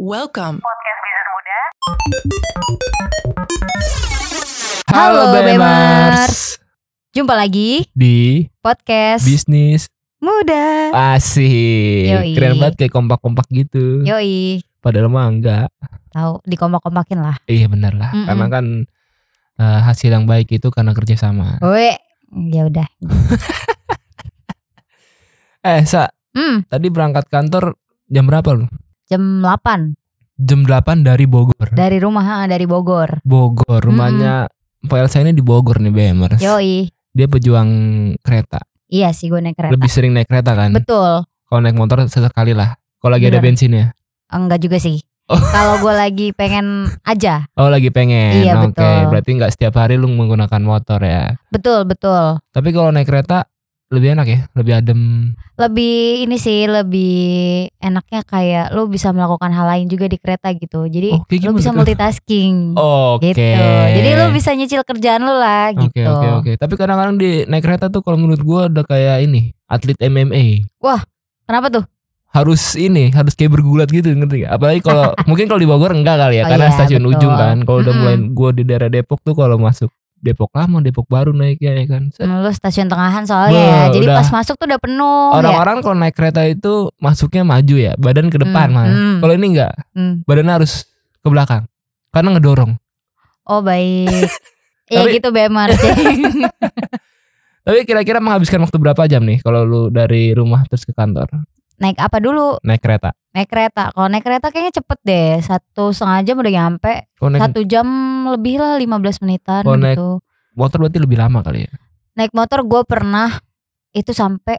Welcome. Halo, Bemers. Jumpa lagi di podcast bisnis muda. asik. Yoi. Keren banget kayak kompak-kompak gitu. Yoi, Padahal mah enggak. tahu dikompak-kompakin lah. Iya bener lah. Mm-mm. Karena kan eh, hasil yang baik itu karena kerjasama. Woi, ya udah. Eh Sa, Hmm, tadi berangkat kantor jam berapa lu? Jam 8 Jam 8 dari Bogor. dari rumah ha, dari Bogor. Bogor. Rumahnya Pak Elsa ini di Bogor nih BMers. Yoi. Dia pejuang kereta. Iya sih gue naik kereta. Lebih sering naik kereta kan? Betul. Kalau naik motor sesekali lah. Kalau lagi ada Bener. bensin ya. Enggak juga sih. Oh. Kalau gue lagi pengen aja. Oh lagi pengen. Iya, Oke, betul. berarti nggak setiap hari lu menggunakan motor ya. Betul, betul. Tapi kalau naik kereta lebih enak ya, lebih adem. Lebih ini sih lebih enaknya kayak lu bisa melakukan hal lain juga di kereta gitu. Jadi Oh, gimana bisa multitasking. Oke. Gitu. Jadi lu bisa nyicil kerjaan lu lah Oke gitu. oke oke. Tapi kadang-kadang di naik kereta tuh kalau menurut gua udah kayak ini atlet MMA. Kenapa tuh? Harus ini, harus kayak bergulat gitu ngerti gak? Apalagi kalau mungkin kalau di Bogor enggak kali ya, Oh karena iya, stasiun betul. ujung kan. Kalau udah mulai gua di daerah Depok tuh kalau masuk Depok lama, Depok baru naiknya ya kan. Set. Hmm, Lu stasiun tengahan soalnya Wah, ya. Jadi udah. pas masuk tuh udah penuh ya. Orang-orang kalau naik kereta itu masuknya maju ya, badan ke depan Hmm, malah. hmm. Kalau ini enggak, Hmm. badannya harus ke belakang. Karena ngedorong. Oh baik. Iya gitu BMR. Tapi kira-kira menghabiskan waktu berapa jam nih kalau lu dari rumah terus ke kantor naik apa dulu? naik kereta? Naik kereta. Kalau naik kereta kayaknya cepet deh. Satu setengah jam udah nyampe. Naik Satu jam lebih lah 15 menitan Kalau naik- gitu. motor berarti lebih lama kali ya? Naik motor gue pernah itu sampai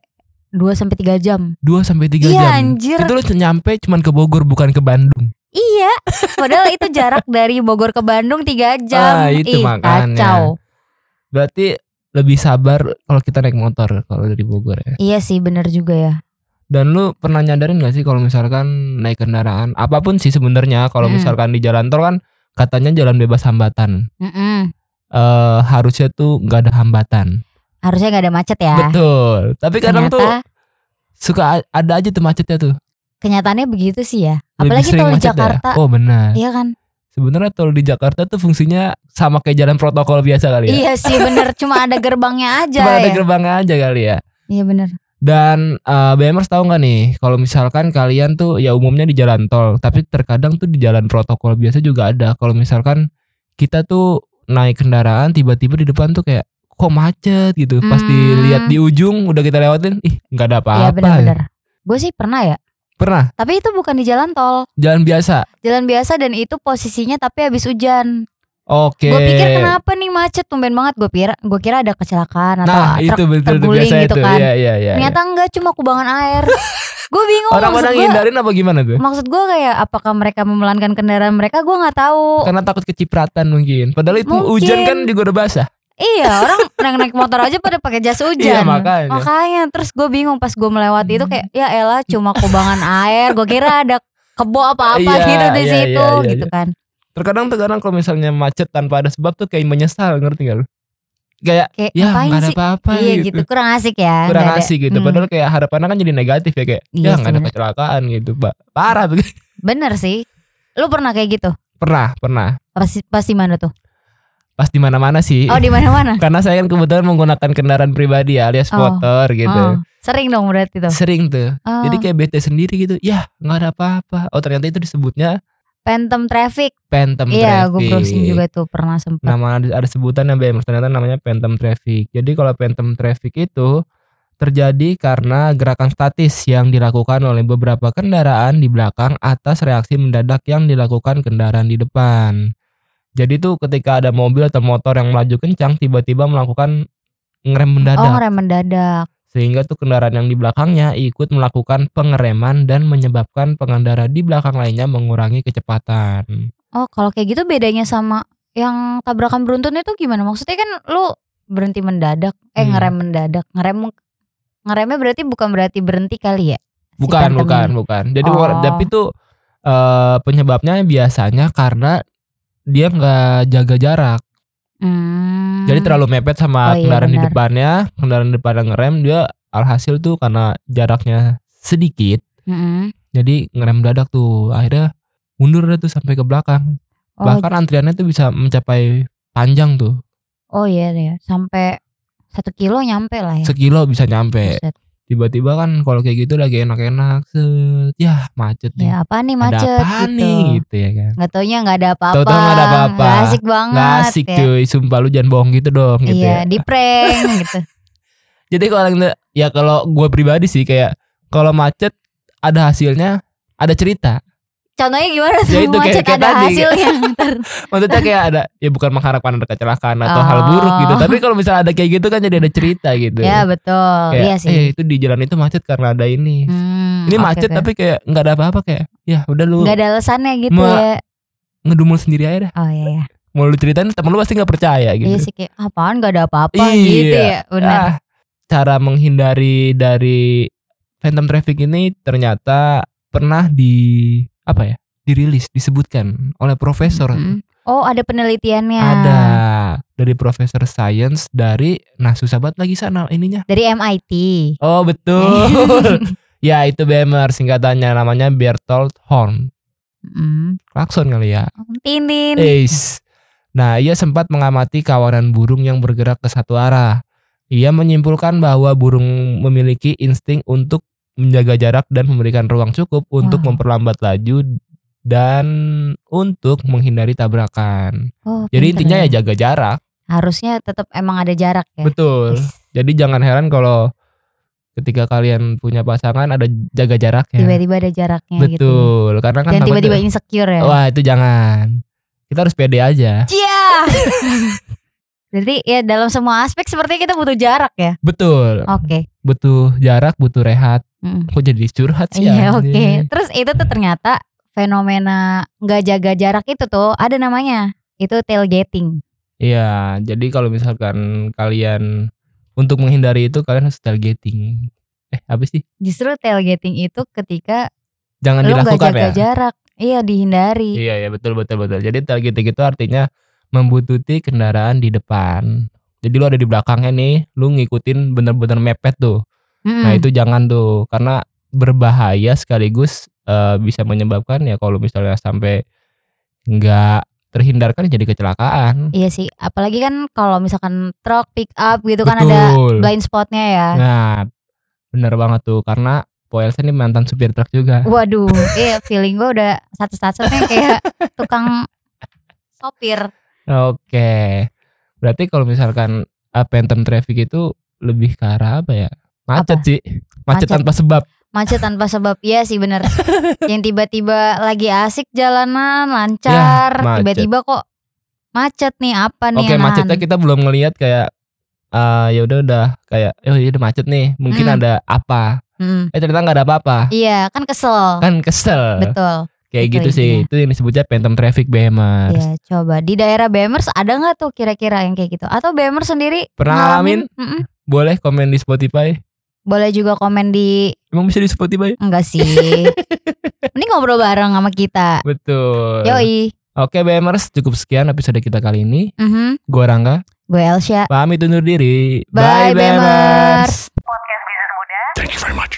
2 sampai 3 jam. 2 sampai 3 Iya jam. anjir. Itu lu nyampe cuman ke Bogor bukan ke Bandung. Iya. Padahal itu jarak dari Bogor ke Bandung 3 jam. Ah, itu Ih, makanya. kacau. Berarti lebih sabar kalau kita naik motor kalau dari Bogor ya. Iya sih bener juga ya. Dan lu pernah nyadarin gak sih kalau misalkan naik kendaraan apa pun sih sebenarnya kalau Hmm. misalkan di jalan tol kan katanya jalan bebas hambatan. Mm-mm. Eh harusnya tuh nggak ada hambatan. Harusnya gak ada macet ya. Betul. Tapi kadang tuh suka ada aja tuh macetnya tuh. kenyataannya begitu sih ya. Apalagi tol di macet ya? Jakarta. Oh benar. Iya kan? Sebenarnya tol di Jakarta tuh fungsinya sama kayak jalan protokol biasa kali ya. Iya sih bener. Cuma ada gerbangnya aja Cuma ada ya. gerbangnya aja kali ya. Iya bener. Dan eh, BMers tahu nggak nih kalau misalkan kalian tuh ya umumnya di jalan tol, tapi terkadang tuh di jalan protokol biasa juga ada. Kalau misalkan kita tuh naik kendaraan tiba-tiba di depan tuh kayak kok macet gitu. Pas Hmm. dilihat di ujung udah kita lewatin, ih nggak ada Iya apa-apa. bener-bener. Gue sih pernah ya. Pernah Tapi itu bukan di jalan tol. jalan biasa. Jalan biasa dan itu posisinya tapi habis hujan. Oke. Gue pikir kenapa nih macet tumben banget. Gue kira gue kira ada kecelakaan atau Nah, truk itu betul terguling gitu itu. kan. Iya, iya, iya. Ternyata enggak cuma kubangan air. gue bingung Orang maksud pada gue. ngindarin apa gimana tuh? Maksud gue kayak apakah mereka memelankan kendaraan mereka gue nggak tahu. Karena takut kecipratan mungkin. Padahal itu Mungkin. hujan kan juga udah basah. Iya orang naik naik motor aja pada pakai jas hujan. Iya, makanya. Makanya terus gue bingung pas gue melewati itu kayak ya elah cuma kubangan air. Gue kira ada kebo apa-apa Iya, gitu di iya, situ iya, iya, gitu iya. kan. Terkadang terkadang kalau misalnya macet tanpa ada sebab tuh kayak menyesal ngerti gak lu? Kayak Kayak ya nggak ada apa-apa iya gitu. gitu. kurang asik ya. Kurang ada- asik gitu. Hmm, Padahal kayak harapannya kan jadi negatif ya kayak Iya ya nggak ada kecelakaan gitu, Pak. Parah tuh. bener sih. Lu pernah kayak gitu? pernah, pernah. Pasti pasti mana tuh? Pas di mana-mana sih. Oh di mana-mana. Karena saya kan kebetulan menggunakan kendaraan pribadi ya, alias Oh. motor gitu. Oh, sering dong berarti tuh. Sering tuh. Oh, Jadi kayak bete sendiri gitu. Ya, nggak ada apa-apa. Oh, ternyata itu disebutnya Phantom traffic. phantom Iya, gue traffic. browsing juga tuh pernah sempet. nama ada, ada sebutan yang BM ternyata namanya phantom traffic. Jadi kalau phantom traffic itu terjadi karena gerakan statis yang dilakukan oleh beberapa kendaraan di belakang atas reaksi mendadak yang dilakukan kendaraan di depan. Jadi tuh ketika ada mobil atau motor yang melaju kencang tiba-tiba melakukan ngerem Oh mendadak ngerem mendadak. Sehingga tuh kendaraan yang di belakangnya ikut melakukan pengereman dan menyebabkan pengendara di belakang lainnya mengurangi kecepatan. Oh kalau kayak gitu bedanya sama yang tabrakan beruntun itu gimana? Maksudnya kan lu berhenti mendadak, eh Hmm. ngerem mendadak, ngerem ngeremnya berarti bukan berarti berhenti kali ya? Si Bukan, Phantom bukan, bukan. Jadi Oh. tapi tuh eh, penyebabnya biasanya karena dia nggak jaga jarak. Hmm. Jadi terlalu mepet sama Oh iya, kendaraan di benar. depannya, kendaraan depannya ngerem dia alhasil tuh karena jaraknya sedikit, Mm-mm. jadi ngerem dadak tuh. Akhirnya mundur dah tuh sampai ke belakang. Oh, Bahkan antriannya tuh bisa mencapai panjang tuh. oh iya ya, sampai satu kilo nyampe lah ya. Sekilo bisa nyampe. Buset. Tiba-tiba kan kalau kayak gitu lagi enak-enak set. Ya macet nih. Ya apa nih Ada macet apaan gitu. nih gitu ya kan. Nggak taunya nggak ada apa-apa. Tahu-tahu nggak ada apa-apa. Nggak asik banget. Nggak asik ya. cuy, sumpah lu jangan bohong gitu dong gitu Iya, ya. di prank gitu. Jadi kalau ya kalau gue pribadi sih kayak kalau macet ada hasilnya, ada cerita. Contohnya gimana tuh Ya itu kayak- kayak ada tadi. hasilnya. Maksudnya kayak ada ya bukan mengharapkan ada kecelakaan atau hal Oh. buruk gitu. Tapi kalau misalnya ada kayak gitu kan jadi ada cerita gitu. ya betul. Kayak, iya sih. Eh itu di jalan itu macet karena ada ini. Hmm, ini macet oke. tapi kayak nggak ada apa-apa kayak ya udah lu nggak ada alasannya gitu ya. ngedumul sendiri aja dah. Oh iya iya. Mau lu ceritain temen lu pasti nggak percaya gitu. Iya sih kayak apaan nggak ada apa-apa Iya. gitu ya. Benar. Ah, cara menghindari dari phantom traffic ini ternyata pernah di apa ya? dirilis disebutkan oleh profesor. Mm-mm. Oh ada penelitiannya. Ada dari profesor science dari nah susah banget lagi sana ininya. Dari MIT. Oh betul. ya itu BMR singkatannya namanya Bertolt Horn. Mm. Klakson kali ya. Tinin. Eis. Nah, ia sempat mengamati kawanan burung yang bergerak ke satu arah. Ia menyimpulkan bahwa burung memiliki insting untuk menjaga jarak dan memberikan ruang cukup untuk Wow. memperlambat laju dan untuk menghindari tabrakan. Oh, Jadi pinter intinya ya jaga jarak. harusnya tetap emang ada jarak ya. Betul. Is, Jadi jangan heran kalau ketika kalian punya pasangan ada jaga jarak ya. Tiba-tiba ada jaraknya gitu. Betul. Karena kan Dan tiba-tiba insecure ya. Wah, itu jangan. Kita harus pede aja. Cia. Berarti ya dalam semua aspek sepertinya kita butuh jarak ya. Betul. Oke. butuh jarak, butuh rehat. Mm. Kok jadi curhat sih? Iya oke. anjing? Terus itu tuh ternyata fenomena nggak jaga jarak itu tuh ada namanya. Itu tailgating. Iya, jadi kalau misalkan kalian untuk menghindari itu kalian harus tailgating. Eh, apa sih? Justru tailgating itu ketika Jangan lu dilakukan jaga ya. jarak. Iya dihindari. Iya, iya betul betul betul. Jadi tailgating itu artinya membututi kendaraan di depan. Jadi lu ada di belakangnya nih, lu ngikutin bener-bener mepet tuh. Mm-mm. Nah, itu jangan tuh karena berbahaya sekaligus eh, bisa menyebabkan ya kalau misalnya sampai nggak terhindarkan jadi kecelakaan. Iya sih, apalagi kan kalau misalkan truk pick up gitu kan ada Betul. blind spotnya ya. Nah, bener banget tuh karena Po Elsa ini mantan supir truk juga. Waduh, iya feeling gue udah satu-satunya kayak tukang sopir. Oke. Berarti kalau misalkan uh, phantom traffic itu lebih ke arah apa ya? Macet Apa? sih. Macet, Macet. tanpa sebab. Macet tanpa sebab, iya sih bener. Yang tiba-tiba lagi asik jalanan, lancar, Ya, tiba-tiba kok macet nih apa nih Oke, yang macetnya nahan? kita belum ngelihat kayak uh, ya udah udah kayak oh ya udah macet nih. Mungkin Hmm. ada apa? Mm. Eh ternyata nggak ada apa-apa. Iya, kan kesel. Kan kesel. Betul. Kayak itu gitu sih. Itu yang disebutnya phantom traffic BMR. Iya, coba di daerah Bemers ada nggak tuh kira-kira yang kayak gitu? Atau Bemers sendiri Pernah ngalamin? Mm-mm. Boleh komen di Spotify. Boleh juga komen di Emang bisa di Spotify? enggak sih. Ini ngobrol bareng sama kita. Betul. Yoi. Oke BMers, cukup sekian episode kita kali ini. Mhm. Gua Rangga, Gue Elsya. pamit undur diri. Bye, BMers. Bemers. Thank you very much.